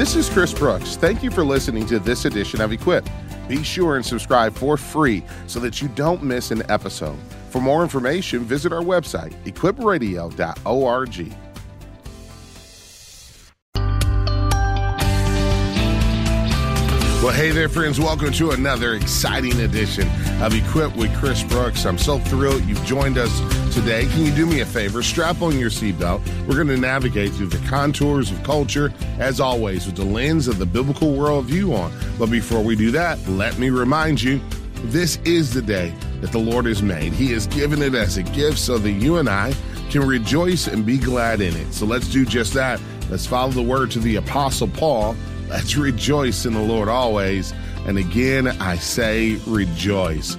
This is Chris Brooks. Thank you for listening to this edition of Equip. Be sure and subscribe for free so that you don't miss an episode. For more information, visit our website, equipradio.org. Well, hey there, friends. Welcome to another exciting edition of Equip with Chris Brooks. I'm so thrilled you've joined us today. Can you do me a favor? Strap on your seatbelt. We're going to navigate through the contours of culture, as always, with the lens of the biblical worldview on. But before we do that, let me remind you this is the day that the Lord has made. He has given it as a gift so that you and I can rejoice and be glad in it. So let's do just that. Let's follow the word to the Apostle Paul Let's rejoice in the Lord always. And again, I say rejoice.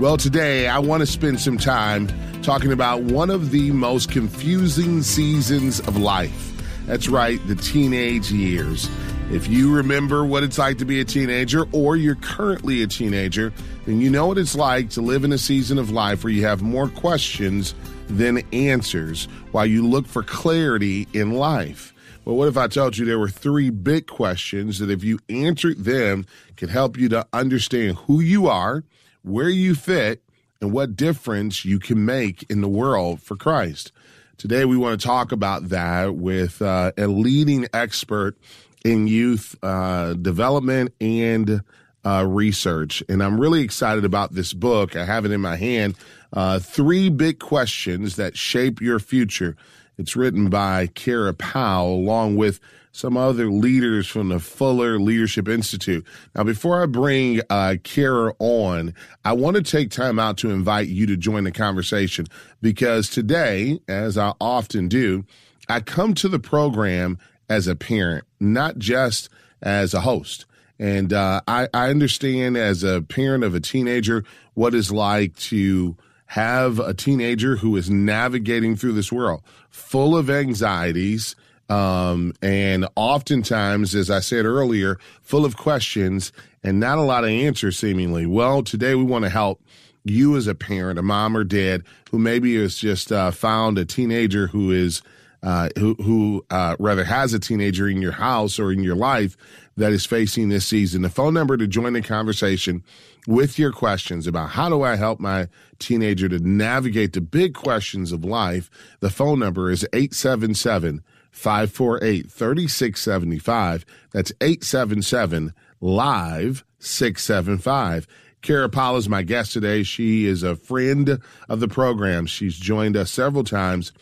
Well, today I want to spend some time talking about one of the most confusing seasons of life. That's right, the teenage years. If you remember what it's like to be a teenager or you're currently a teenager, then you know what it's like to live in a season of life where you have more questions than answers while you look for clarity in life. Well, what if I told you there were three big questions that if you answered them could help you to understand who you are, where you fit, and what difference you can make in the world for Christ? Today, we want to talk about that with uh, a leading expert in youth uh, development and uh, research. And I'm really excited about this book. I have it in my hand. Uh, three big questions that shape your future. It's written by Kara Powell along with some other leaders from the Fuller Leadership Institute. Now, before I bring uh, Kara on, I want to take time out to invite you to join the conversation because today, as I often do, I come to the program as a parent, not just as a host. And uh, I, I understand as a parent of a teenager what it's like to have a teenager who is navigating through this world full of anxieties um, and oftentimes, as I said earlier, full of questions and not a lot of answers seemingly. Well, today we want to help you as a parent, a mom or dad who maybe has just uh, found a teenager who is uh, who, who uh, rather has a teenager in your house or in your life that is facing this season. The phone number to join the conversation with your questions about how do I help my teenager to navigate the big questions of life. The phone number is 877 548 3675. That's 877 Live 675. Kara Powell is my guest today. She is a friend of the program. She's joined us several times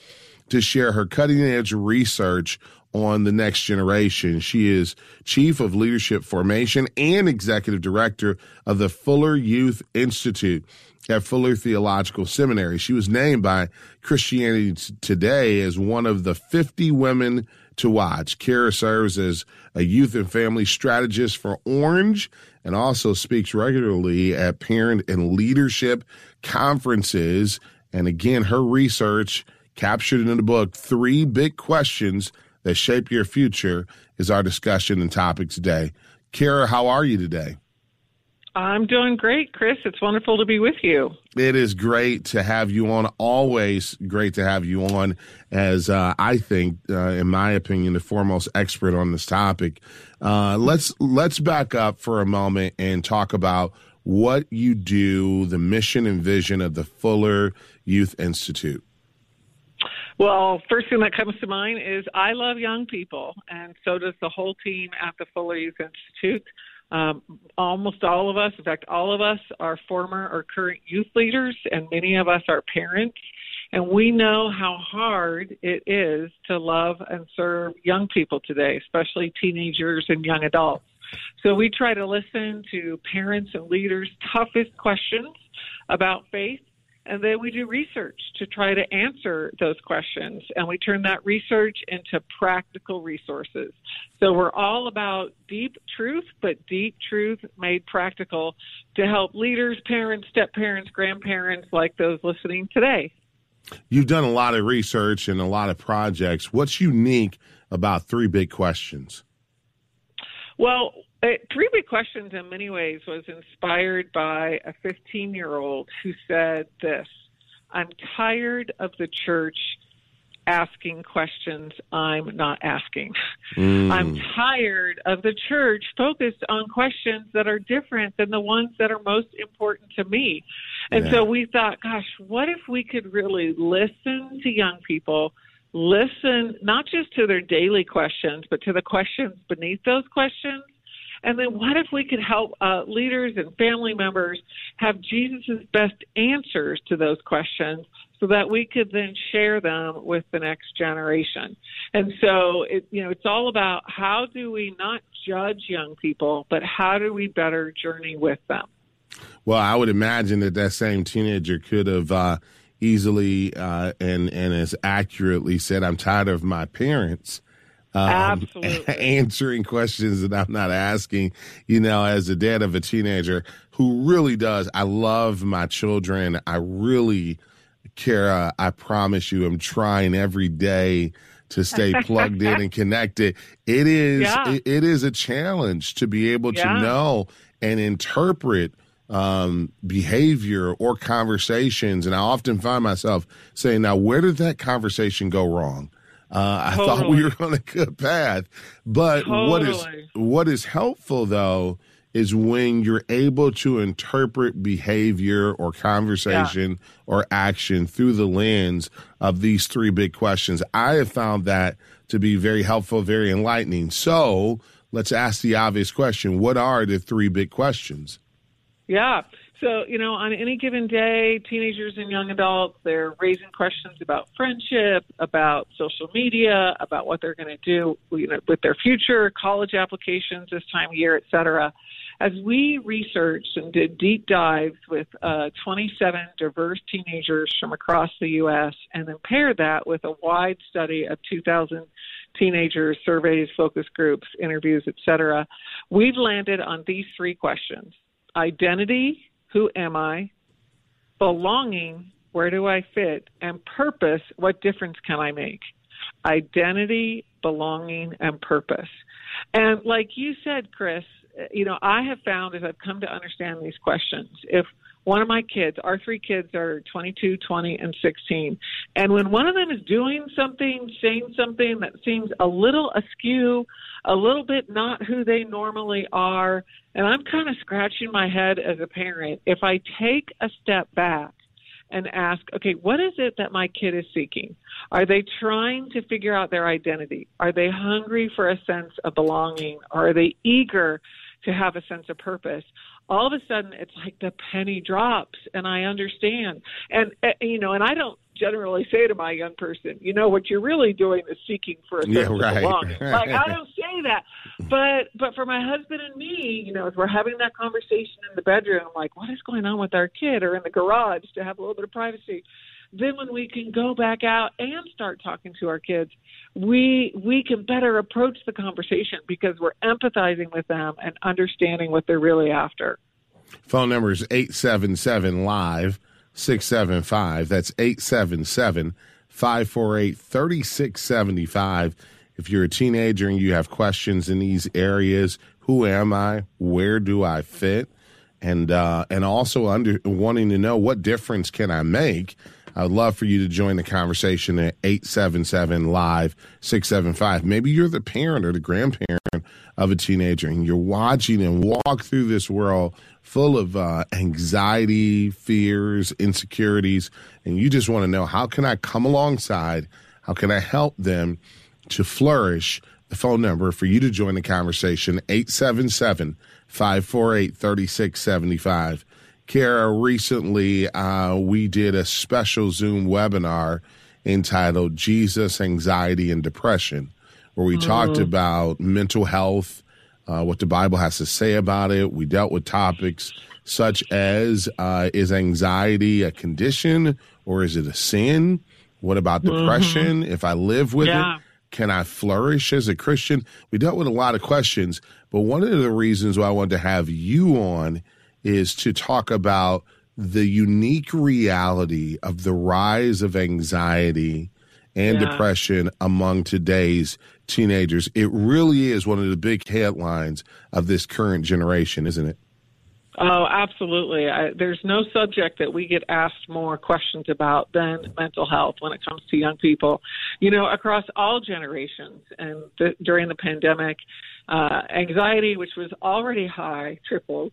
to share her cutting edge research on the next generation. She is chief of leadership formation and executive director of the Fuller Youth Institute at Fuller Theological Seminary. She was named by Christianity Today as one of the 50 women to watch. Kara serves as a youth and family strategist for Orange and also speaks regularly at parent and leadership conferences. And again, her research captured in the book, Three Big Questions That Shape Your Future, is our discussion and topic today. Kara, how are you today? I'm doing great, Chris. It's wonderful to be with you. It is great to have you on. Always great to have you on, as uh, I think, uh, in my opinion, the foremost expert on this topic. Uh, let's let's back up for a moment and talk about what you do, the mission and vision of the Fuller Youth Institute. Well, first thing that comes to mind is I love young people, and so does the whole team at the Fuller Youth Institute. Um, almost all of us, in fact, all of us are former or current youth leaders, and many of us are parents. And we know how hard it is to love and serve young people today, especially teenagers and young adults. So we try to listen to parents and leaders' toughest questions about faith and then we do research to try to answer those questions. And we turn that research into practical resources. So we're all about deep truth, but deep truth made practical to help leaders, parents, step parents, grandparents like those listening today. You've done a lot of research and a lot of projects. What's unique about three big questions? Well, Three Big Questions, in many ways, was inspired by a 15 year old who said this I'm tired of the church asking questions I'm not asking. Mm. I'm tired of the church focused on questions that are different than the ones that are most important to me. And yeah. so we thought, gosh, what if we could really listen to young people, listen not just to their daily questions, but to the questions beneath those questions? And then what if we could help uh, leaders and family members have Jesus' best answers to those questions so that we could then share them with the next generation. And so it you know it's all about how do we not judge young people, but how do we better journey with them. Well, I would imagine that that same teenager could have uh, easily uh, and and as accurately said, "I'm tired of my parents." Um, answering questions that I'm not asking, you know, as a dad of a teenager who really does. I love my children. I really, Kara, I promise you, I'm trying every day to stay plugged in and connected. It is, yeah. it, it is a challenge to be able yeah. to know and interpret um, behavior or conversations. And I often find myself saying, now, where did that conversation go wrong? Uh, I thought we were on a good path, but totally. what is what is helpful though is when you're able to interpret behavior or conversation yeah. or action through the lens of these three big questions. I have found that to be very helpful, very enlightening. So let's ask the obvious question: What are the three big questions? Yeah. So, you know, on any given day, teenagers and young adults, they're raising questions about friendship, about social media, about what they're going to do you know, with their future, college applications this time of year, et cetera. As we researched and did deep dives with uh, 27 diverse teenagers from across the U.S. and then paired that with a wide study of 2,000 teenagers, surveys, focus groups, interviews, et cetera, we've landed on these three questions identity, who am I? Belonging, where do I fit? And purpose, what difference can I make? Identity, belonging, and purpose. And like you said, Chris, you know, I have found as I've come to understand these questions, if one of my kids, our three kids are 22, 20, and 16. And when one of them is doing something, saying something that seems a little askew, a little bit not who they normally are, and I'm kind of scratching my head as a parent, if I take a step back and ask, okay, what is it that my kid is seeking? Are they trying to figure out their identity? Are they hungry for a sense of belonging? Are they eager to have a sense of purpose? All of a sudden it's like the penny drops and I understand. And, uh, you know, and I don't generally say to my young person, you know, what you're really doing is seeking for a sense yeah, right. of belonging. like I don't say that, but but for my husband and me, you know, as we're having that conversation in the bedroom, like what is going on with our kid, or in the garage to have a little bit of privacy. Then when we can go back out and start talking to our kids, we we can better approach the conversation because we're empathizing with them and understanding what they're really after. Phone number is 877 live 675. That's 877 548 3675. If you're a teenager and you have questions in these areas, who am I? Where do I fit? And uh, and also under wanting to know what difference can I make? I would love for you to join the conversation at 877 Live 675. Maybe you're the parent or the grandparent of a teenager and you're watching and walk through this world full of uh, anxiety, fears, insecurities, and you just want to know how can I come alongside? How can I help them to flourish? The phone number for you to join the conversation 877 548 3675. Kara, recently uh, we did a special Zoom webinar entitled Jesus, Anxiety, and Depression, where we mm-hmm. talked about mental health, uh, what the Bible has to say about it. We dealt with topics such as uh, is anxiety a condition or is it a sin? What about mm-hmm. depression? Mm-hmm. If I live with yeah. it, can I flourish as a Christian? We dealt with a lot of questions, but one of the reasons why I wanted to have you on is to talk about the unique reality of the rise of anxiety and yeah. depression among today's teenagers. It really is one of the big headlines of this current generation, isn't it? Oh, absolutely. I, there's no subject that we get asked more questions about than mental health when it comes to young people. You know, across all generations, and the, during the pandemic, uh, anxiety, which was already high, tripled,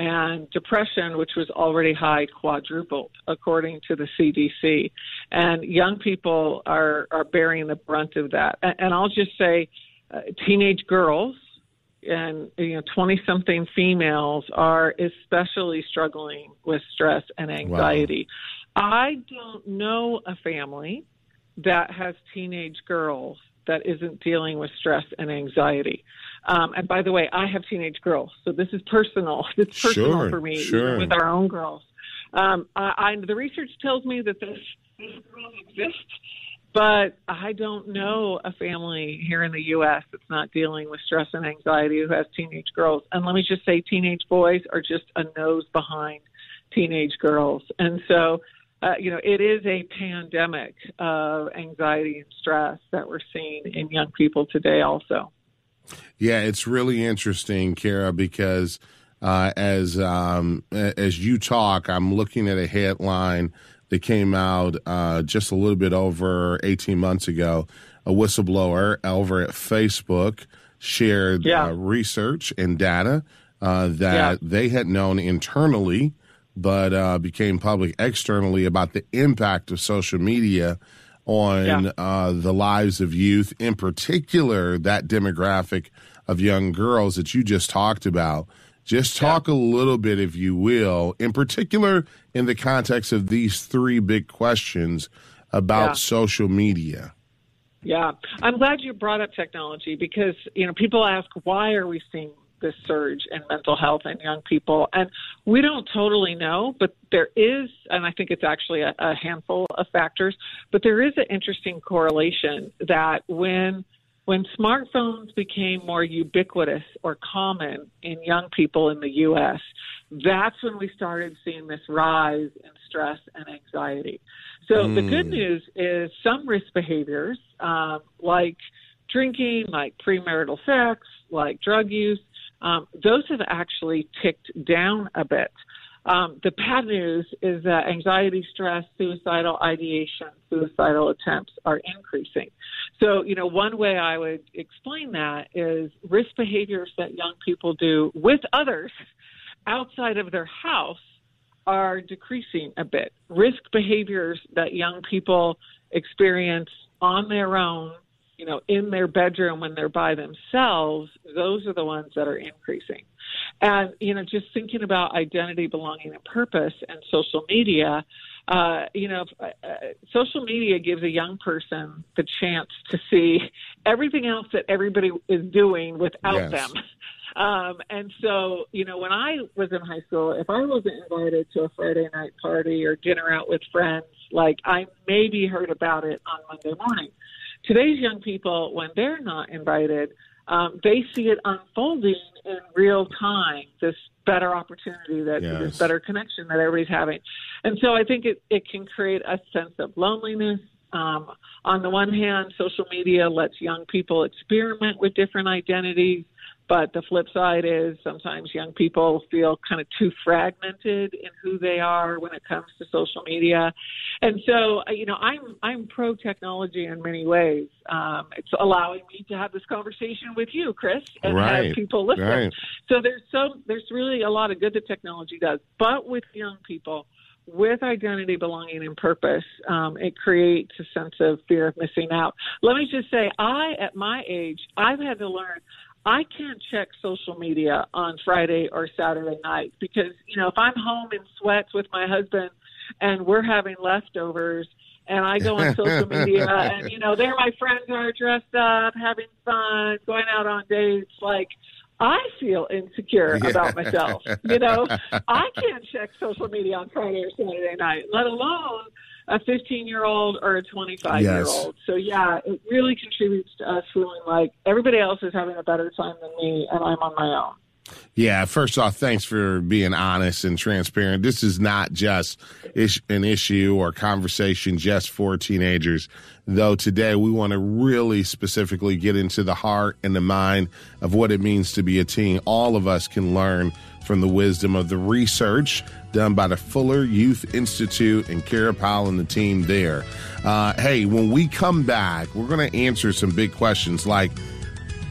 and depression, which was already high, quadrupled, according to the CDC. And young people are are bearing the brunt of that. And, and I'll just say, uh, teenage girls and you know 20 something females are especially struggling with stress and anxiety. Wow. I don't know a family that has teenage girls that isn't dealing with stress and anxiety. Um, and by the way, I have teenage girls, so this is personal. It's personal sure, for me sure. with our own girls. Um, I, I, the research tells me that this, this girls exist but I don't know a family here in the U.S. that's not dealing with stress and anxiety who has teenage girls. And let me just say, teenage boys are just a nose behind teenage girls. And so, uh, you know, it is a pandemic of anxiety and stress that we're seeing in young people today, also. Yeah, it's really interesting, Kara, because uh, as um, as you talk, I'm looking at a headline that came out uh, just a little bit over 18 months ago. A whistleblower over at Facebook shared yeah. uh, research and data uh, that yeah. they had known internally, but uh, became public externally about the impact of social media on yeah. Uh, the lives of youth, in particular that demographic of young girls that you just talked about. Just talk yeah. a little bit, if you will, in particular in the context of these three big questions about yeah. social media. Yeah, I'm glad you brought up technology because you know people ask why are we seeing this surge in mental health in young people, and we don't totally know, but there is, and I think it's actually a, a handful of factors, but there is an interesting correlation that when when smartphones became more ubiquitous or common in young people in the U.S., that's when we started seeing this rise in stress and anxiety. So mm. the good hmm. news is some risk behaviors, um, like drinking, like premarital sex, like drug use, um, those have actually ticked down a bit. Um, the bad news is that anxiety, stress, suicidal ideation, suicidal attempts are increasing. So, you know, one way I would explain that is risk behaviors that young people do with others outside of their house are decreasing a bit. Risk behaviors that young people experience on their own, you know, in their bedroom when they're by themselves, those are the ones that are increasing. And, you know, just thinking about identity, belonging, and purpose and social media, uh, you know, uh, social media gives a young person the chance to see everything else that everybody is doing without yes. them. Um, and so, you know, when I was in high school, if I wasn't invited to a Friday night party or dinner out with friends, like I maybe heard about it on Monday morning. Today's young people, when they're not invited, um, they see it unfolding in real time. This better opportunity, that yes. this better connection that everybody's having, and so I think it it can create a sense of loneliness. Um, on the one hand, social media lets young people experiment with different identities. But the flip side is sometimes young people feel kind of too fragmented in who they are when it comes to social media, and so uh, you know I'm I'm pro technology in many ways. Um, it's allowing me to have this conversation with you, Chris, and right. have people listen. Right. So there's so there's really a lot of good that technology does, but with young people with identity, belonging, and purpose, um, it creates a sense of fear of missing out. Let me just say, I, at my age, I've had to learn I can't check social media on Friday or Saturday night because, you know, if I'm home in sweats with my husband and we're having leftovers and I go on social media and, you know, there my friends are dressed up, having fun, going out on dates, like, I feel insecure yeah. about myself. You know, I can't check social media on Friday or Saturday night, let alone a 15 year old or a 25 year old. So yeah, it really contributes to us feeling like everybody else is having a better time than me and I'm on my own. Yeah, first off, thanks for being honest and transparent. This is not just an issue or conversation just for teenagers, though today we want to really specifically get into the heart and the mind of what it means to be a teen. All of us can learn from the wisdom of the research done by the Fuller Youth Institute and Kara Powell and the team there. Uh, hey, when we come back, we're going to answer some big questions like,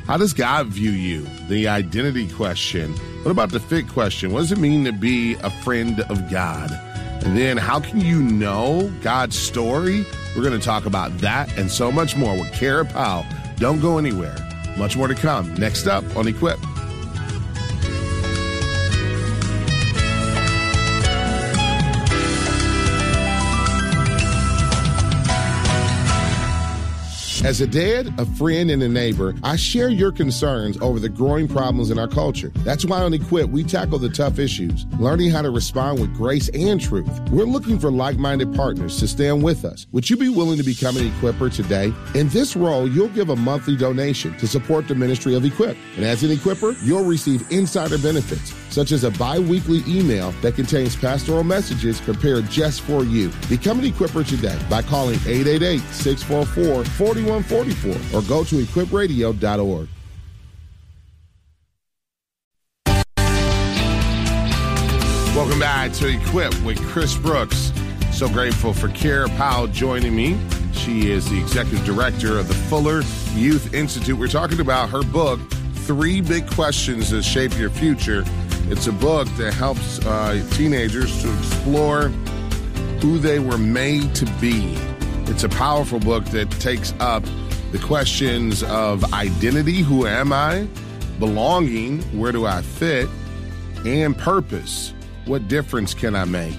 how does God view you? The identity question. What about the fit question? What does it mean to be a friend of God? And then how can you know God's story? We're going to talk about that and so much more with Kara Powell. Don't go anywhere. Much more to come. Next up on Equip. As a dad, a friend, and a neighbor, I share your concerns over the growing problems in our culture. That's why on Equip, we tackle the tough issues, learning how to respond with grace and truth. We're looking for like minded partners to stand with us. Would you be willing to become an Equipper today? In this role, you'll give a monthly donation to support the ministry of Equip. And as an Equipper, you'll receive insider benefits, such as a bi weekly email that contains pastoral messages prepared just for you. Become an Equipper today by calling 888 644 4144 or go to equipradio.org. Welcome back to Equip with Chris Brooks. So grateful for Kara Powell joining me. She is the executive director of the Fuller Youth Institute. We're talking about her book, Three Big Questions That Shape Your Future. It's a book that helps uh, teenagers to explore who they were made to be it's a powerful book that takes up the questions of identity who am I, belonging where do I fit, and purpose what difference can I make?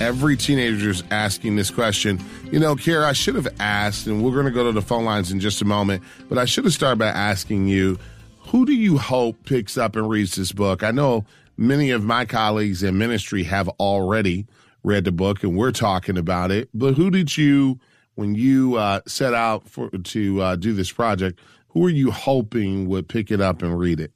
Every teenager is asking this question. You know, Kara, I should have asked, and we're going to go to the phone lines in just a moment, but I should have started by asking you who do you hope picks up and reads this book? I know many of my colleagues in ministry have already read the book and we're talking about it, but who did you when you uh, set out for to uh, do this project, who are you hoping would pick it up and read it?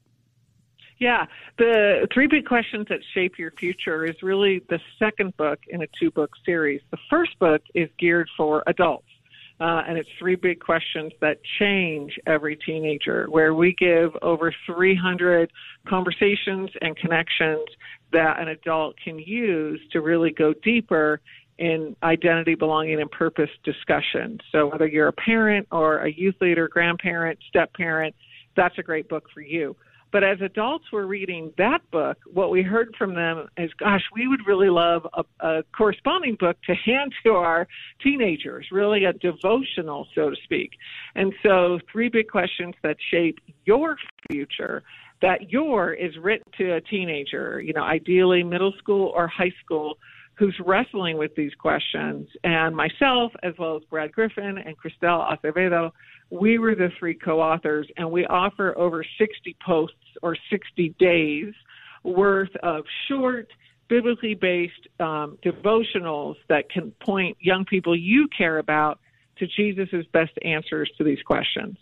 Yeah, the three big questions that shape your future is really the second book in a two book series. The first book is geared for adults. Uh, and it's three big questions that change every teenager, where we give over 300 conversations and connections that an adult can use to really go deeper in identity, belonging, and purpose discussion. So whether you're a parent or a youth leader, grandparent, step parent, that's a great book for you. But as adults were reading that book, what we heard from them is, gosh, we would really love a, a corresponding book to hand to our teenagers, really a devotional, so to speak. And so, three big questions that shape your future. That your is written to a teenager, you know, ideally middle school or high school who's wrestling with these questions. And myself, as well as Brad Griffin and Kristel Acevedo, we were the three co authors, and we offer over 60 posts or 60 days worth of short, biblically based um, devotionals that can point young people you care about to Jesus' best answers to these questions.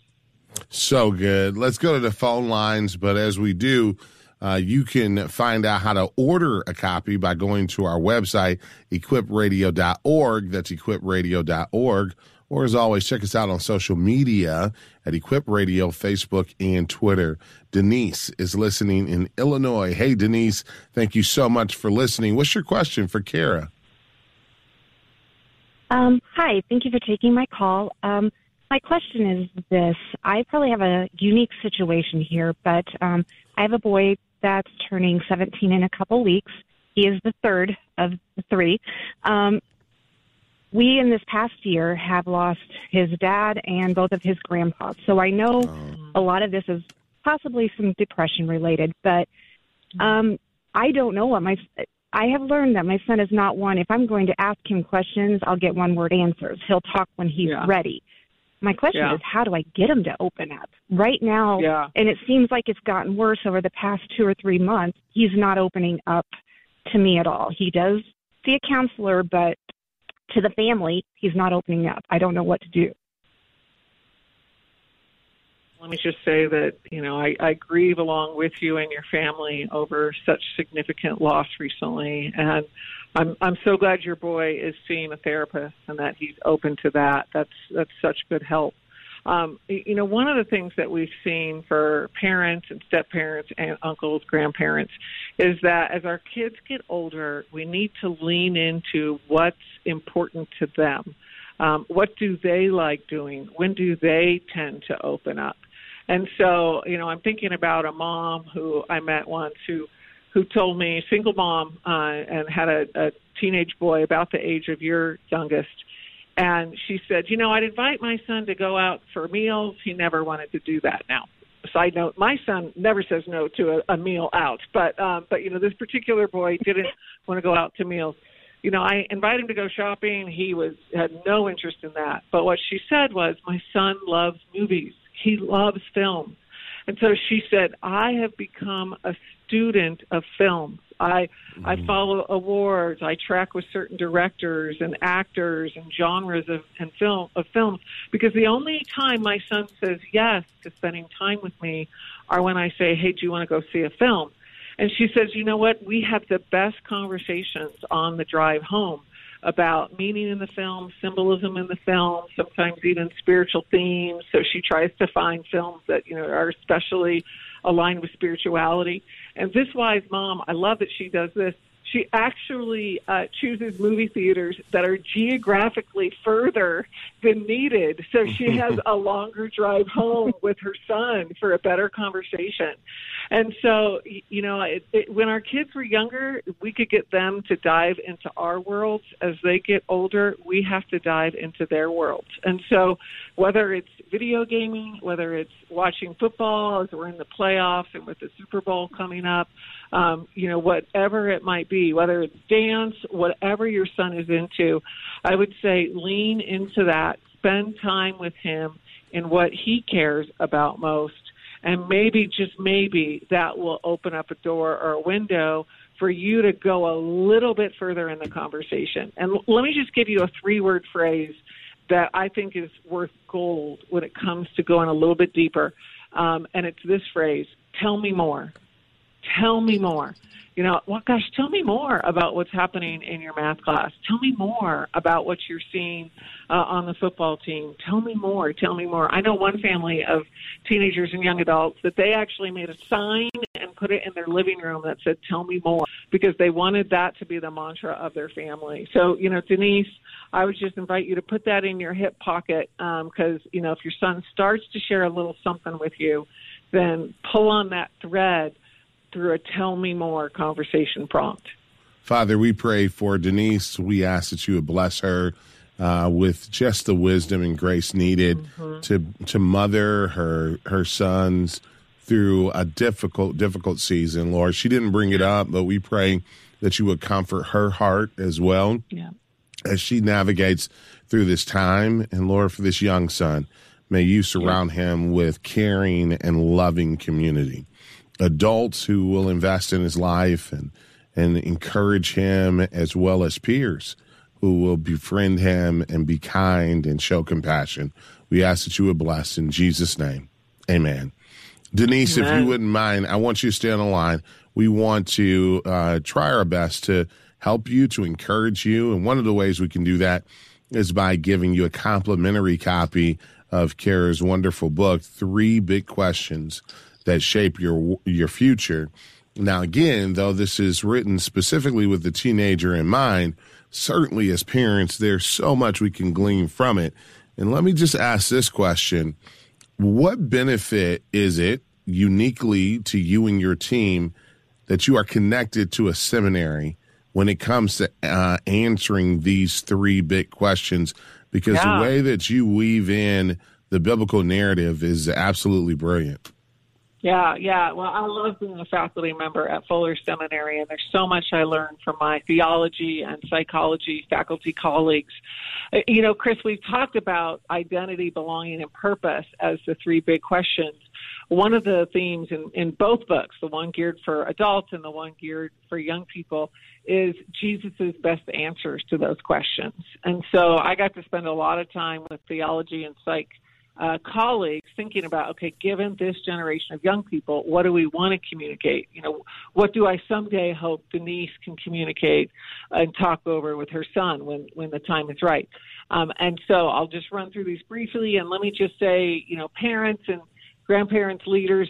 So good. Let's go to the phone lines, but as we do, uh, you can find out how to order a copy by going to our website, equipradio.org. That's equipradio.org. Or as always, check us out on social media at Equip Radio, Facebook, and Twitter. Denise is listening in Illinois. Hey, Denise, thank you so much for listening. What's your question for Kara? Um, hi, thank you for taking my call. Um, my question is this I probably have a unique situation here, but um, I have a boy that's turning 17 in a couple weeks. He is the third of the three. Um, we, in this past year, have lost his dad and both of his grandpas. So I know oh. a lot of this is possibly some depression related, but um, I don't know what my. I have learned that my son is not one. If I'm going to ask him questions, I'll get one word answers. He'll talk when he's yeah. ready. My question yeah. is, how do I get him to open up? Right now, yeah. and it seems like it's gotten worse over the past two or three months, he's not opening up to me at all. He does see a counselor, but to the family, he's not opening up. I don't know what to do. Let me just say that you know I, I grieve along with you and your family over such significant loss recently, and I'm I'm so glad your boy is seeing a therapist and that he's open to that. That's that's such good help. Um, you know, one of the things that we've seen for parents and step parents and uncles, grandparents, is that as our kids get older, we need to lean into what's important to them. Um, what do they like doing? When do they tend to open up? And so, you know, I'm thinking about a mom who I met once who who told me, single mom, uh, and had a, a teenage boy about the age of your youngest. And she said, you know, I'd invite my son to go out for meals. He never wanted to do that now. Side note, my son never says no to a, a meal out, but um, but you know, this particular boy didn't want to go out to meals. You know, I invited him to go shopping. He was had no interest in that. But what she said was, my son loves movies he loves film. And so she said, I have become a student of film. I mm-hmm. I follow awards. I track with certain directors and actors and genres of and film of films because the only time my son says yes to spending time with me are when I say, "Hey, do you want to go see a film?" And she says, "You know what? We have the best conversations on the drive home." About meaning in the film, symbolism in the film, sometimes even spiritual themes. So she tries to find films that you know are especially aligned with spirituality. And this wise mom, I love that she does this. She actually uh, chooses movie theaters that are geographically further than needed, so she has a longer drive home with her son for a better conversation. And so, you know, it, it, when our kids were younger, we could get them to dive into our worlds. As they get older, we have to dive into their worlds. And so, whether it's video gaming, whether it's watching football as we're in the playoffs and with the Super Bowl coming up, um, you know, whatever it might be, whether it's dance, whatever your son is into, I would say lean into that. Spend time with him in what he cares about most and maybe, just maybe, that will open up a door or a window for you to go a little bit further in the conversation. And let me just give you a three word phrase that I think is worth gold when it comes to going a little bit deeper. Um, and it's this phrase tell me more. Tell me more you know, well, gosh, tell me more about what's happening in your math class. Tell me more about what you're seeing uh, on the football team. Tell me more. Tell me more. I know one family of teenagers and young adults that they actually made a sign and put it in their living room that said, Tell me more, because they wanted that to be the mantra of their family. So, you know, Denise, I would just invite you to put that in your hip pocket because, um, you know, if your son starts to share a little something with you, then pull on that thread through a tell me more conversation prompt. Father, we pray for Denise. We ask that you would bless her uh, with just the wisdom and grace needed mm-hmm. to to mother her her sons through a difficult difficult season. Lord, she didn't bring it up, but we pray that you would comfort her heart as well yeah. as she navigates through this time. And Lord, for this young son, may you surround yeah. him with caring and loving community adults who will invest in his life and and encourage him as well as peers who will befriend him and be kind and show compassion. We ask that you would bless in Jesus' name. Amen. Denise, Amen. if you wouldn't mind, I want you to stay on the line. We want to uh, try our best to help you, to encourage you. And one of the ways we can do that is by giving you a complimentary copy of Kara's wonderful book, Three Big Questions that shape your your future. Now, again, though this is written specifically with the teenager in mind, certainly as parents, there's so much we can glean from it. And let me just ask this question What benefit is it uniquely to you and your team that you are connected to a seminary when it comes to uh, answering these three big questions? Because yeah. the way that you weave in the biblical narrative is absolutely brilliant. Yeah, yeah. Well, I love being a faculty member at Fuller Seminary, and there's so much I learned from my theology and psychology faculty colleagues. Uh, you know, Chris, we've talked about identity, belonging, and purpose as the three big questions. One of the themes in, in both books, the one geared for adults and the one geared for young people, is Jesus's best answers to those questions. And so I got to spend a lot of time with theology and psych uh, colleagues thinking about, okay, given this generation of young people, what do we want to communicate? You know, what do I someday hope Denise can communicate and talk over with her son when when the time is right? Um, and so I'll just run through these briefly, and let me just say, you know, parents and grandparents, leaders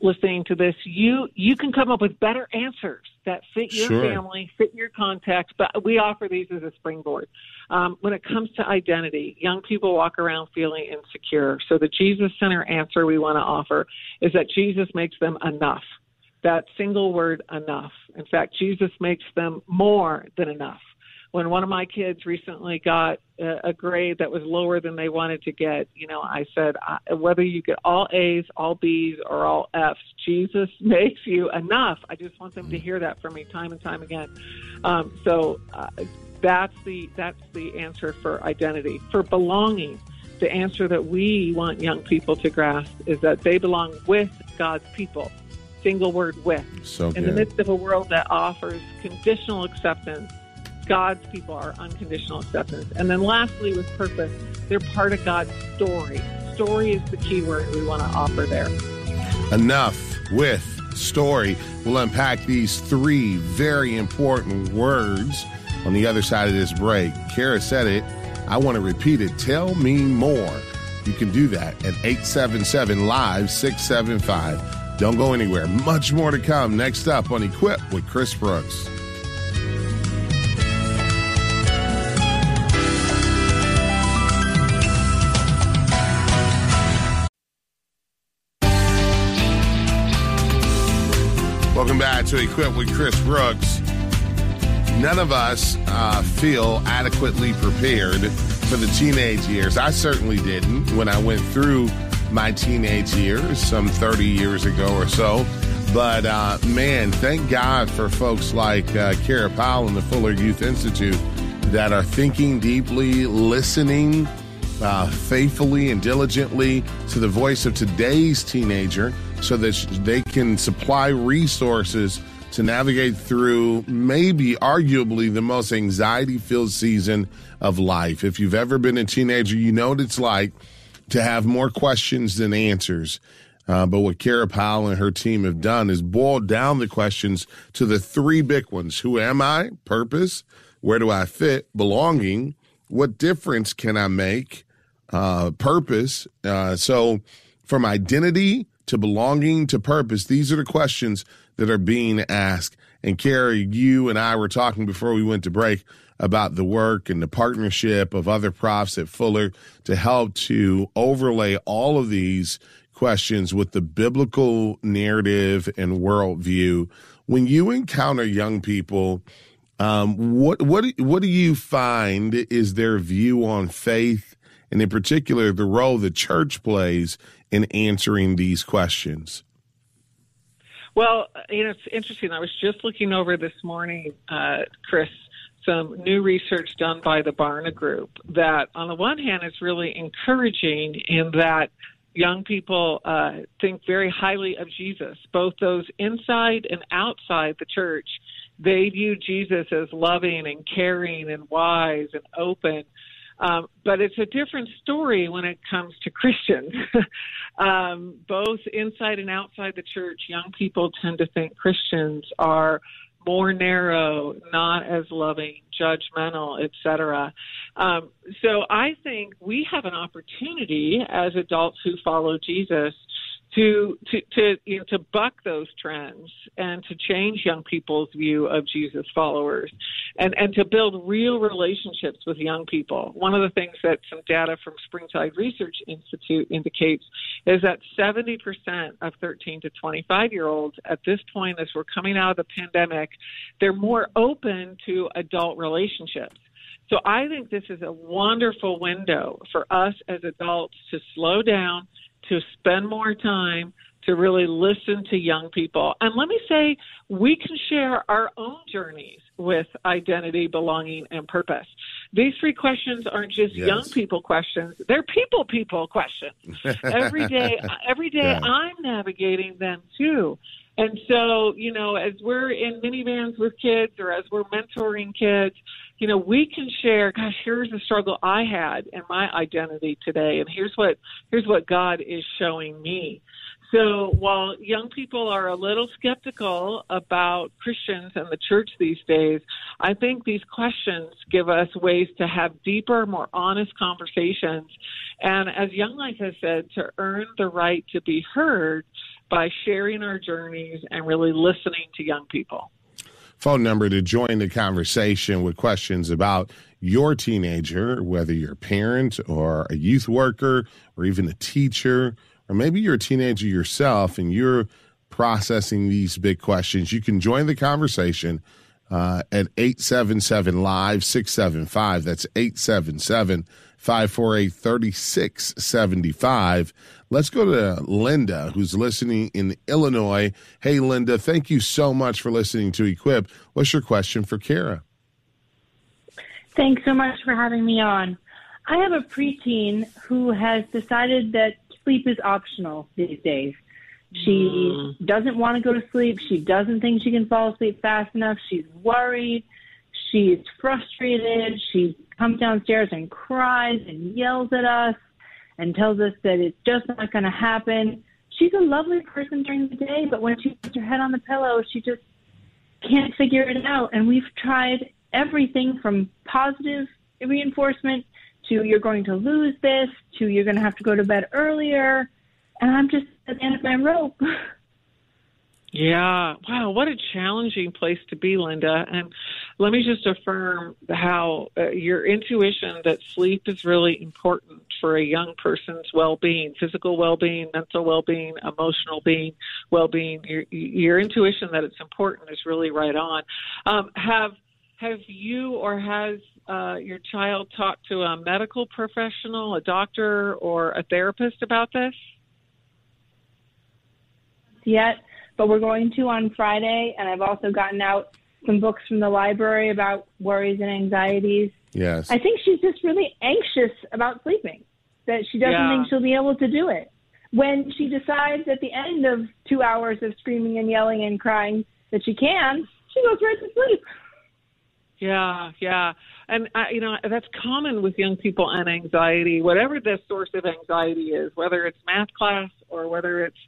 listening to this, you you can come up with better answers that fit your sure. family, fit your context. But we offer these as a springboard. Um, when it comes to identity, young people walk around feeling insecure. So the Jesus Center answer we want to offer is that Jesus makes them enough. That single word, enough. In fact, Jesus makes them more than enough when one of my kids recently got a, a grade that was lower than they wanted to get, you know, I said, I, whether you get all A's, all B's, or all F's, Jesus makes you enough. I just want them to hear that from me time and time again. Um, so uh, that's the that's the answer for identity. For belonging, the answer that we want young people to grasp is that they belong with God's people. Single word with. So in the midst of a world that offers conditional acceptance God's people are unconditional acceptance. And then lastly, with purpose, they're part of God's story. Story is the key word we want to offer there. Enough with story. We'll unpack these three very important words on the other side of this break. Kara said it. I want to repeat it. Tell me more. You can do that at 877 Live 675. Don't go anywhere. Much more to come next up on Equip with Chris Brooks. To Equip with Chris Brooks. None of us uh, feel adequately prepared for the teenage years. I certainly didn't when I went through my teenage years some 30 years ago or so. But uh, man, thank God for folks like uh, Kara Powell and the Fuller Youth Institute that are thinking deeply, listening uh, faithfully and diligently to the voice of today's teenager so that they can supply resources to navigate through maybe arguably the most anxiety filled season of life. If you've ever been a teenager, you know what it's like to have more questions than answers. Uh, but what Kara Powell and her team have done is boiled down the questions to the three big ones Who am I? Purpose. Where do I fit? Belonging. What difference can I make? Uh, purpose. Uh, so, from identity to belonging to purpose? These are the questions that are being asked. And Kara, you and I were talking before we went to break about the work and the partnership of other profs at Fuller to help to overlay all of these questions with the biblical narrative and worldview. When you encounter young people, um, what what what do you find is their view on faith, and in particular the role the church plays in answering these questions? Well, you know, it's interesting. I was just looking over this morning, uh, Chris, some new research done by the Barna Group that, on the one hand, is really encouraging in that young people uh, think very highly of Jesus, both those inside and outside the church. They view Jesus as loving and caring and wise and open. Um, but it's a different story when it comes to Christians. um, both inside and outside the church, young people tend to think Christians are more narrow, not as loving, judgmental, etc. Um, so I think we have an opportunity as adults who follow Jesus to to to you know to buck those trends and to change young people's view of Jesus followers and and to build real relationships with young people. One of the things that some data from Springtide Research Institute indicates is that 70% of 13 to 25 year olds at this point as we're coming out of the pandemic, they're more open to adult relationships. So I think this is a wonderful window for us as adults to slow down to spend more time to really listen to young people. And let me say, we can share our own journeys with identity, belonging, and purpose. These three questions aren't just yes. young people questions; they're people people questions. every day, every day, yeah. I'm navigating them too. And so, you know, as we're in minivans with kids or as we're mentoring kids, you know, we can share, gosh, here's the struggle I had and my identity today and here's what here's what God is showing me. So while young people are a little skeptical about Christians and the church these days, I think these questions give us ways to have deeper, more honest conversations. And as Young Life has said, to earn the right to be heard by sharing our journeys and really listening to young people. Phone number to join the conversation with questions about your teenager, whether you're a parent or a youth worker or even a teacher or maybe you're a teenager yourself and you're processing these big questions, you can join the conversation uh, at 877 Live 675. That's 877 548 3675. Let's go to Linda, who's listening in Illinois. Hey, Linda, thank you so much for listening to Equip. What's your question for Kara? Thanks so much for having me on. I have a preteen who has decided that sleep is optional these days. She mm. doesn't want to go to sleep. She doesn't think she can fall asleep fast enough. She's worried. She's frustrated. She comes downstairs and cries and yells at us and tells us that it's just not going to happen. She's a lovely person during the day, but when she puts her head on the pillow, she just can't figure it out. And we've tried everything from positive reinforcement to you're going to lose this to you're going to have to go to bed earlier. And I'm just at the end of my rope. Yeah. Wow. What a challenging place to be, Linda. And let me just affirm how uh, your intuition that sleep is really important for a young person's well-being, physical well-being, mental well-being, emotional being, well-being. Your, your intuition that it's important is really right on. Um, have have you or has uh, your child talked to a medical professional, a doctor, or a therapist about this? Yet, but we're going to on Friday, and I've also gotten out some books from the library about worries and anxieties. Yes. I think she's just really anxious about sleeping, that she doesn't yeah. think she'll be able to do it. When she decides at the end of two hours of screaming and yelling and crying that she can, she goes right to sleep. Yeah, yeah. And, uh, you know, that's common with young people and anxiety, whatever the source of anxiety is, whether it's math class or whether it's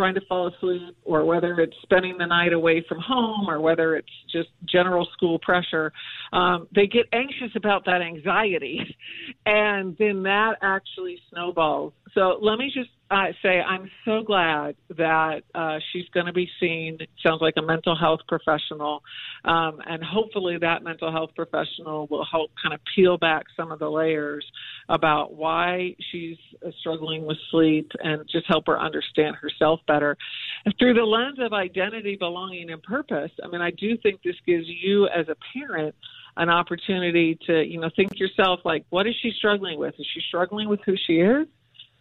trying to fall asleep or whether it's spending the night away from home or whether it's just general school pressure um, they get anxious about that anxiety. And then that actually snowballs so let me just uh, say I'm so glad that uh, she's going to be seen. Sounds like a mental health professional, um, and hopefully that mental health professional will help kind of peel back some of the layers about why she's uh, struggling with sleep and just help her understand herself better. And through the lens of identity, belonging, and purpose, I mean, I do think this gives you as a parent an opportunity to, you know, think yourself like, what is she struggling with? Is she struggling with who she is?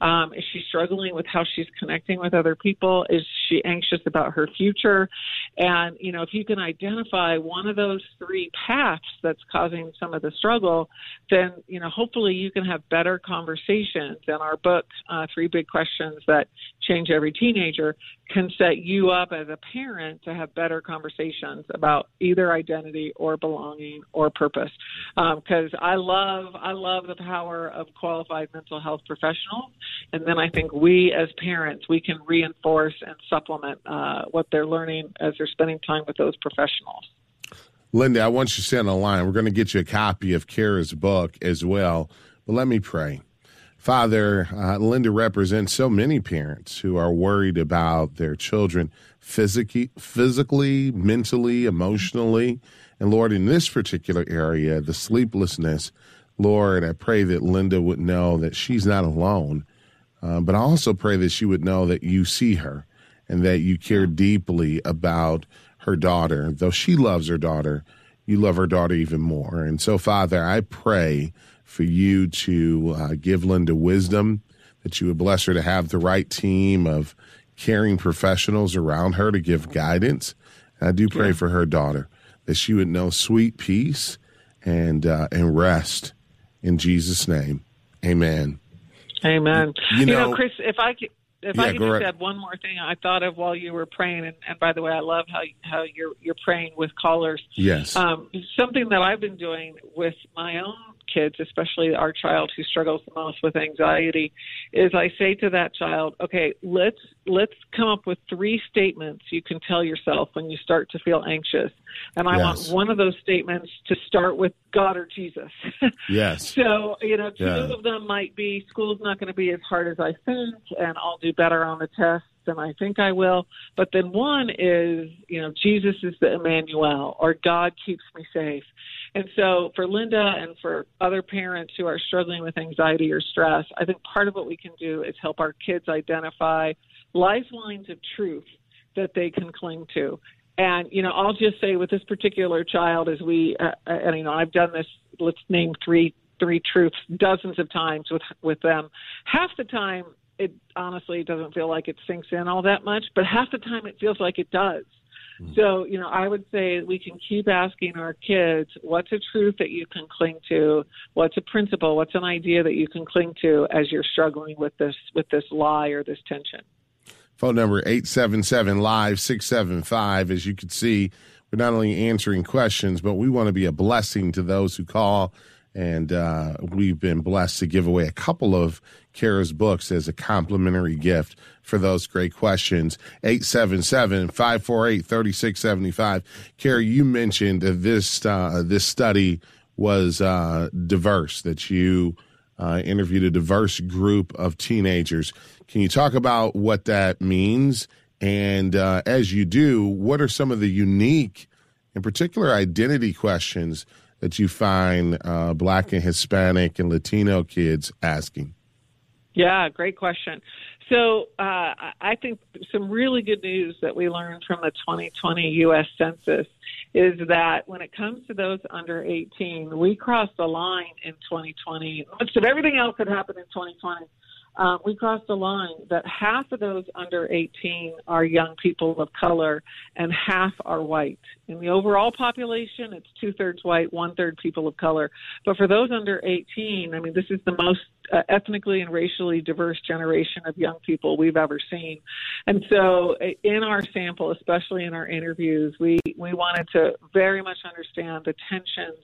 Um, is she struggling with how she's connecting with other people? Is she anxious about her future? And, you know, if you can identify one of those three paths that's causing some of the struggle, then, you know, hopefully you can have better conversations. And our book, uh, Three Big Questions That Change Every Teenager, can set you up as a parent to have better conversations about either identity or belonging or purpose. Because um, I love, I love the power of qualified mental health professionals and then I think we as parents we can reinforce and supplement uh, what they're learning as they're spending time with those professionals. Linda, I want you to stay on line. We're going to get you a copy of Kara's book as well. But let me pray. Father, uh, Linda represents so many parents who are worried about their children physically, physically, mentally, emotionally. And Lord, in this particular area, the sleeplessness, Lord, I pray that Linda would know that she's not alone. Uh, but I also pray that she would know that you see her and that you care deeply about her daughter. Though she loves her daughter, you love her daughter even more. And so, Father, I pray for you to uh, give Linda wisdom, that you would bless her to have the right team of caring professionals around her to give guidance. And I do pray yeah. for her daughter that she would know sweet peace and uh, and rest in Jesus' name. Amen. Amen. You know, you know Chris, if I could, if Yeah, I could just right- add one more thing, I thought of while you were praying, and, and by the way, I love how how you're you're praying with callers. Yes. Um, something that I've been doing with my own kids, especially our child who struggles the most with anxiety, is I say to that child, "Okay, let's let's come up with three statements you can tell yourself when you start to feel anxious." And I Yes. want one of those statements to start with God or Jesus. yes. So, you know, two Yeah. of them might be school's not going to be as hard as I think, and I'll do better on the tests than I think I will. But then one is, you know, Jesus is the Emmanuel, or God keeps me safe. And so for Linda and for other parents who are struggling with anxiety or stress, I think part of what we can do is help our kids identify lifelines of truth that they can cling to. And you know, I'll just say with this particular child, as we, uh, and you know, I've done this. Let's name three three truths dozens of times with with them. Half the time, it honestly doesn't feel like it sinks in all that much, but half the time it feels like it does. Mm-hmm. So, you know, I would say we can keep asking our kids, what's a truth that you can cling to? What's a principle? What's an idea that you can cling to as you're struggling with this with this lie or this tension? Phone number 877 Live 675. As you can see, we're not only answering questions, but we want to be a blessing to those who call. And uh, we've been blessed to give away a couple of Kara's books as a complimentary gift for those great questions. 877 548 3675. Kara, you mentioned this, uh, this study was uh, diverse, that you uh, interviewed a diverse group of teenagers. Can you talk about what that means? And uh, as you do, what are some of the unique, in particular, identity questions that you find uh, Black and Hispanic and Latino kids asking? Yeah, great question. So uh, I- think some really good news that we learned from the 2020 U.S. Census is that when it comes to those under 18, we crossed the line in 2020. Most of everything else that happened in 2020, uh, we crossed the line that half of those under 18 are young people of color and half are white. In the overall population, it's two thirds white, one third people of color. But for those under 18, I mean, this is the most uh, ethnically and racially diverse generation of young people we've ever seen. And so, uh, in our sample, especially in our interviews, we, we wanted to very much understand the tensions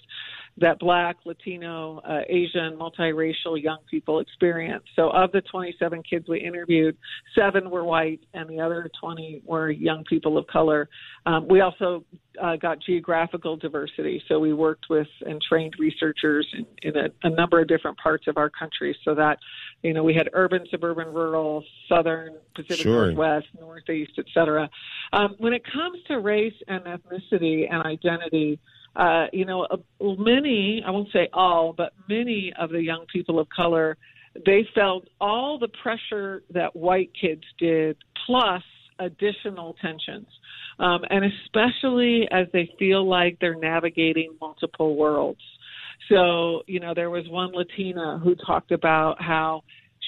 that Black, Latino, uh, Asian, multiracial young people experience. So, of the 27 kids we interviewed, seven were white, and the other 20 were young people of color. Um, we also uh, got geographical diversity. So we worked with and trained researchers in, in a, a number of different parts of our country so that, you know, we had urban, suburban, rural, southern, Pacific Sure. Northwest, Northeast, et cetera. Um, when it comes to race and ethnicity and identity, uh, you know, uh, many, I won't say all, but many of the young people of color, they felt all the pressure that white kids did, plus additional tensions. Um, and especially as they feel like they're navigating multiple worlds. So, you know, there was one Latina who talked about how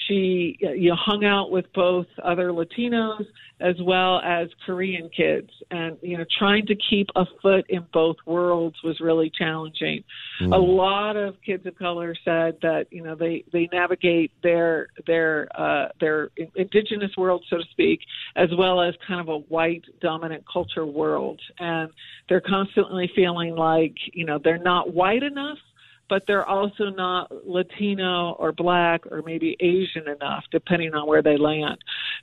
she you know, hung out with both other Latinos as well as Korean kids, and you know, trying to keep a foot in both worlds was really challenging. A lot of kids of color said that you know they they navigate their their uh, their indigenous world, so to speak, as well as kind of a white dominant culture world, and they're constantly feeling like you know they're not white enough but they're also not Latino or black or maybe Asian enough, depending on where they land.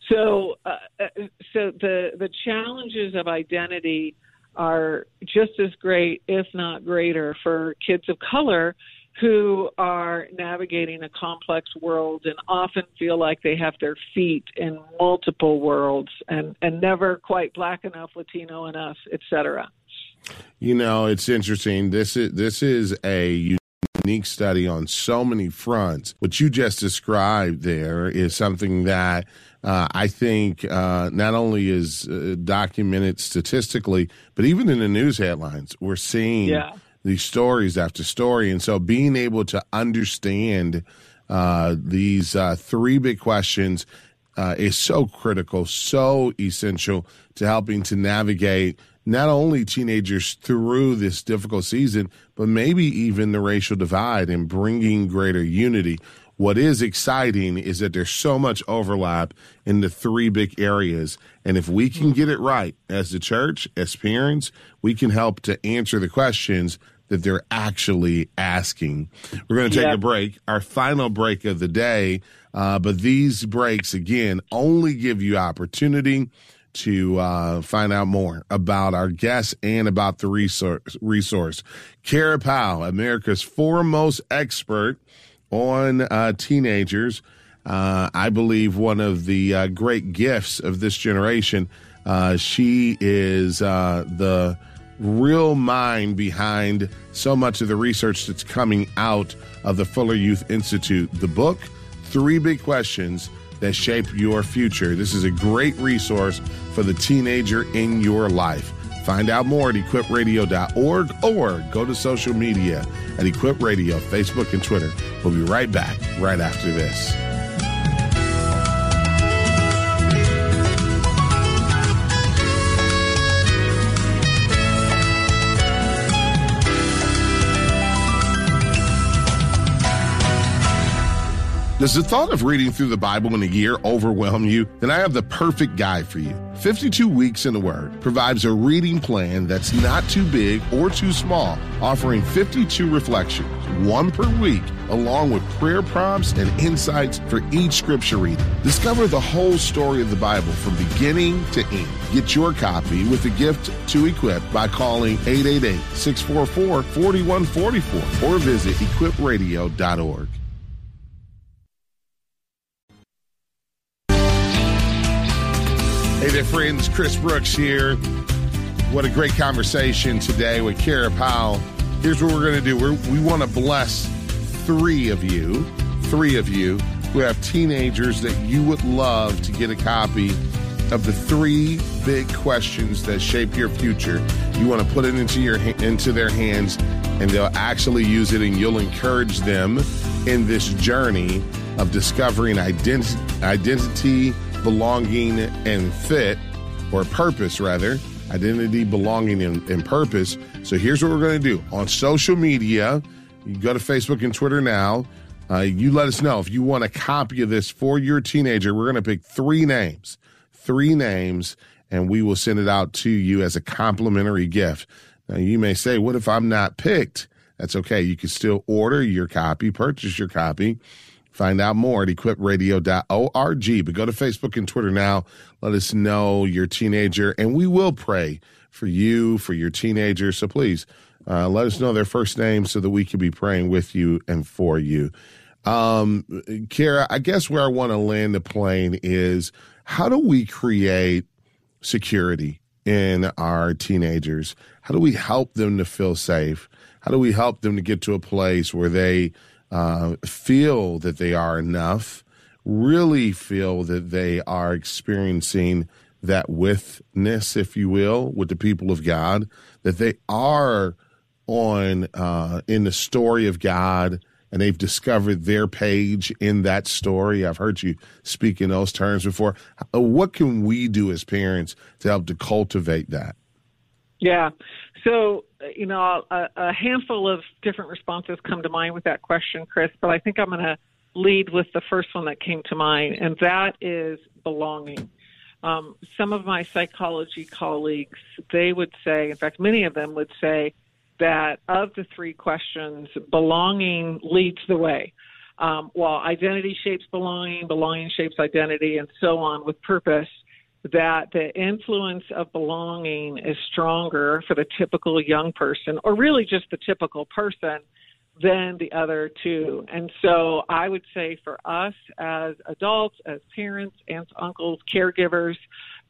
So, uh, uh, so the the challenges of identity are just as great, if not greater, for kids of color who are navigating a complex world and often feel like they have their feet in multiple worlds and, and never quite black enough, Latino enough, et cetera. You know, it's interesting. This is this is a unique study on so many fronts. What you just described there is something that uh, I think uh, not only is uh, documented statistically, but even in the news headlines, we're seeing Yeah. these stories after story. And so being able to understand uh, these uh, three big questions uh, is so critical, so essential to helping to navigate not only teenagers through this difficult season, but maybe even the racial divide and bringing greater unity. What is exciting is that there's so much overlap in the three big areas. And if we can get it right as the church, as parents, we can help to answer the questions that they're actually asking. We're going to take a break, our final break of the day. Uh, but these breaks, again, only give you opportunity to uh, find out more about our guests and about the resource. resource. Kara Powell, America's foremost expert on uh, teenagers. Uh, I believe one of the uh, great gifts of this generation. Uh, she is uh, the real mind behind so much of the research that's coming out of the Fuller Youth Institute. The book, Three Big Questions That Shape Your Future. This is a great resource for the teenager in your life. Find out more at equipradio.org or go to social media at Equip Radio, Facebook, and Twitter. We'll be right back right after this. Does the thought of reading through the Bible in a year overwhelm you? Then I have the perfect guide for you. 52 Weeks in the Word provides a reading plan that's not too big or too small, offering 52 reflections, one per week, along with prayer prompts and insights for each scripture reading. Discover the whole story of the Bible from beginning to end. Get your copy with a gift to equip by calling 888 644 4144 or visit equipradio.org. Hey there, friends. Chris Brooks here. What a great conversation today with Kara Powell. Here's what we're going to do we're, we want to bless three of you, three of you who have teenagers that you would love to get a copy of the three big questions that shape your future. You want to put it into your into their hands, and they'll actually use it, and you'll encourage them in this journey of discovering identi- identity belonging and fit, or purpose rather, identity, belonging, and, and purpose. So here's what we're going to do on social media. You go to Facebook and Twitter now. Uh, you let us know if you want a copy of this for your teenager. We're going to pick three names, three names, and we will send it out to you as a complimentary gift. Now, you may say, What if I'm not picked? That's okay. You can still order your copy, purchase your copy. Find out more at equipradio.org. But go to Facebook and Twitter now. Let us know your teenager, and we will pray for you, for your teenager. So please uh, let us know their first name so that we can be praying with you and for you. Um, Kara, I guess where I want to land the plane is how do we create security in our teenagers? How do we help them to feel safe? How do we help them to get to a place where they uh, feel that they are enough, really feel that they are experiencing that withness, if you will, with the people of God, that they are on uh, in the story of God and they've discovered their page in that story. I've heard you speak in those terms before. What can we do as parents to help to cultivate that? Yeah. So you know, a, a handful of different responses come to mind with that question, Chris, but I think I'm going to lead with the first one that came to mind, and that is belonging. Um, some of my psychology colleagues, they would say, in fact, many of them would say that of the three questions, belonging leads the way. Um, while identity shapes belonging, belonging shapes identity, and so on with purpose, that the influence of belonging is stronger for the typical young person, or really just the typical person, than the other two. And so I would say for us as adults, as parents, aunts, uncles, caregivers,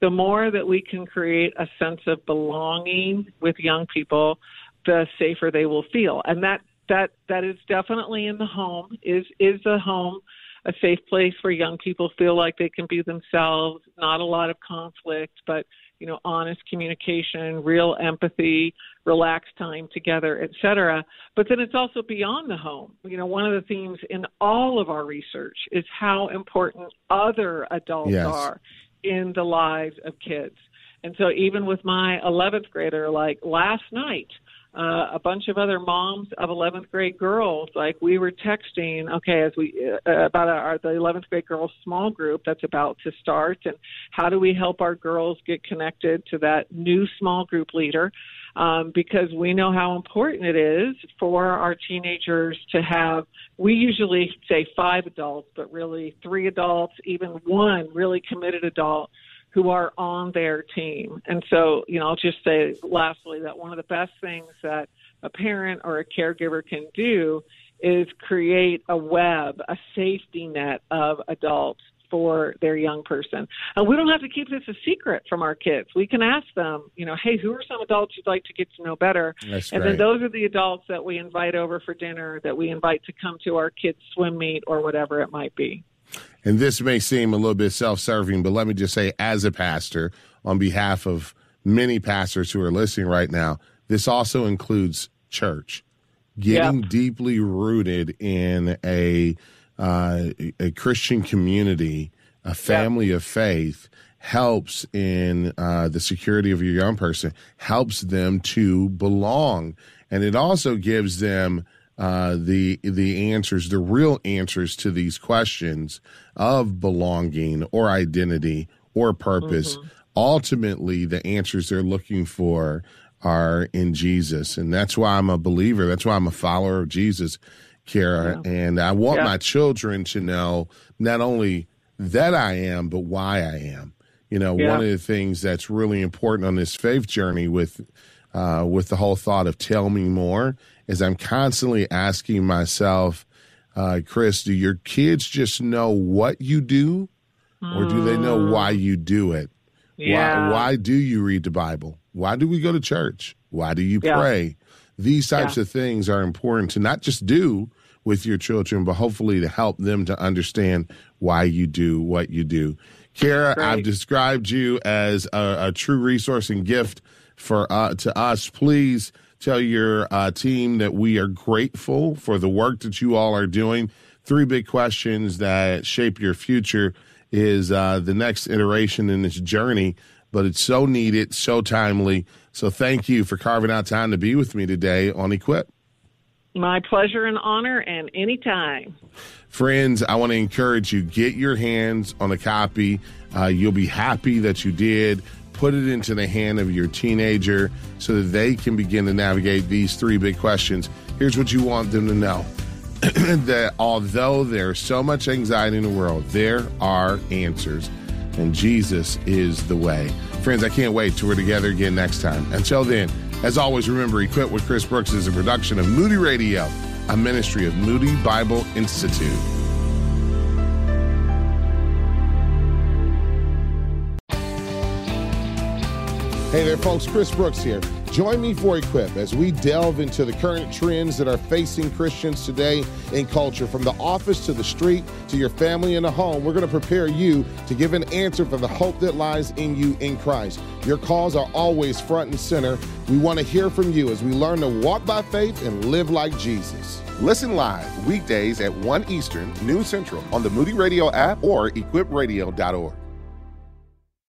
the more that we can create a sense of belonging with young people, the safer they will feel. And that that that is definitely in the home is is the home a safe place where young people feel like they can be themselves, not a lot of conflict, but you know, honest communication, real empathy, relaxed time together, etc. But then it's also beyond the home. You know, one of the themes in all of our research is how important other adults yes. are in the lives of kids. And so even with my 11th grader, like last night, uh, a bunch of other moms of 11th grade girls. Like we were texting, okay, as we uh, about our the 11th grade girls small group that's about to start, and how do we help our girls get connected to that new small group leader? Um, because we know how important it is for our teenagers to have. We usually say five adults, but really three adults, even one really committed adult who are on their team. And so, you know, I'll just say lastly that one of the best things that a parent or a caregiver can do is create a web, a safety net of adults for their young person. And we don't have to keep this a secret from our kids. We can ask them, you know, hey, who are some adults you'd like to get to know better? That's and great. then those are the adults that we invite over for dinner, that we invite to come to our kids' swim meet or whatever it might be. And this may seem a little bit self serving, but let me just say, as a pastor, on behalf of many pastors who are listening right now, this also includes church. Getting Yep. deeply rooted in a, uh, a Christian community, a family of faith, helps in uh, the security of your young person, helps them to belong. And it also gives them uh, the the answers, the real answers to these questions of belonging or identity or purpose. Ultimately, the answers they're looking for are in Jesus, and that's why I'm a believer. That's why I'm a follower of Jesus, Kara. And I want Yeah. my children to know not only that I am, but why I am. You know, Yeah. one of the things that's really important on this faith journey with uh, with the whole thought of tell me more is I'm constantly asking myself, uh, Chris, do your kids just know what you do, or do they know why you do it? Yeah. Why, why do you read the Bible? Why do we go to church? Why do you Yeah. pray? These types Yeah. of things are important to not just do with your children, but hopefully to help them to understand why you do what you do. Kara, I've described you as a, a true resource and gift for uh, to us. Please tell your uh, team that we are grateful for the work that you all are doing. Three big questions that shape your future is uh, the next iteration in this journey, but it's so needed, so timely. So thank you for carving out time to be with me today on Equip. My pleasure and honor, and anytime. Friends, I want to encourage you get your hands on a copy. Uh, you'll be happy that you did. Put it into the hand of your teenager so that they can begin to navigate these three big questions. Here's what you want them to know that although there's so much anxiety in the world, there are answers, and Jesus is the way. Friends, I can't wait till we're together again next time. Until then, as always, remember Equip with Chris Brooks is a production of Moody Radio, a ministry of Moody Bible Institute. Hey there, folks. Chris Brooks here. Join me for Equip as we delve into the current trends that are facing Christians today in culture, from the office to the street to your family and the home. We're going to prepare you to give an answer for the hope that lies in you in Christ. Your calls are always front and center. We want to hear from you as we learn to walk by faith and live like Jesus. Listen live weekdays at 1 Eastern, noon Central on the Moody Radio app or equipradio.org.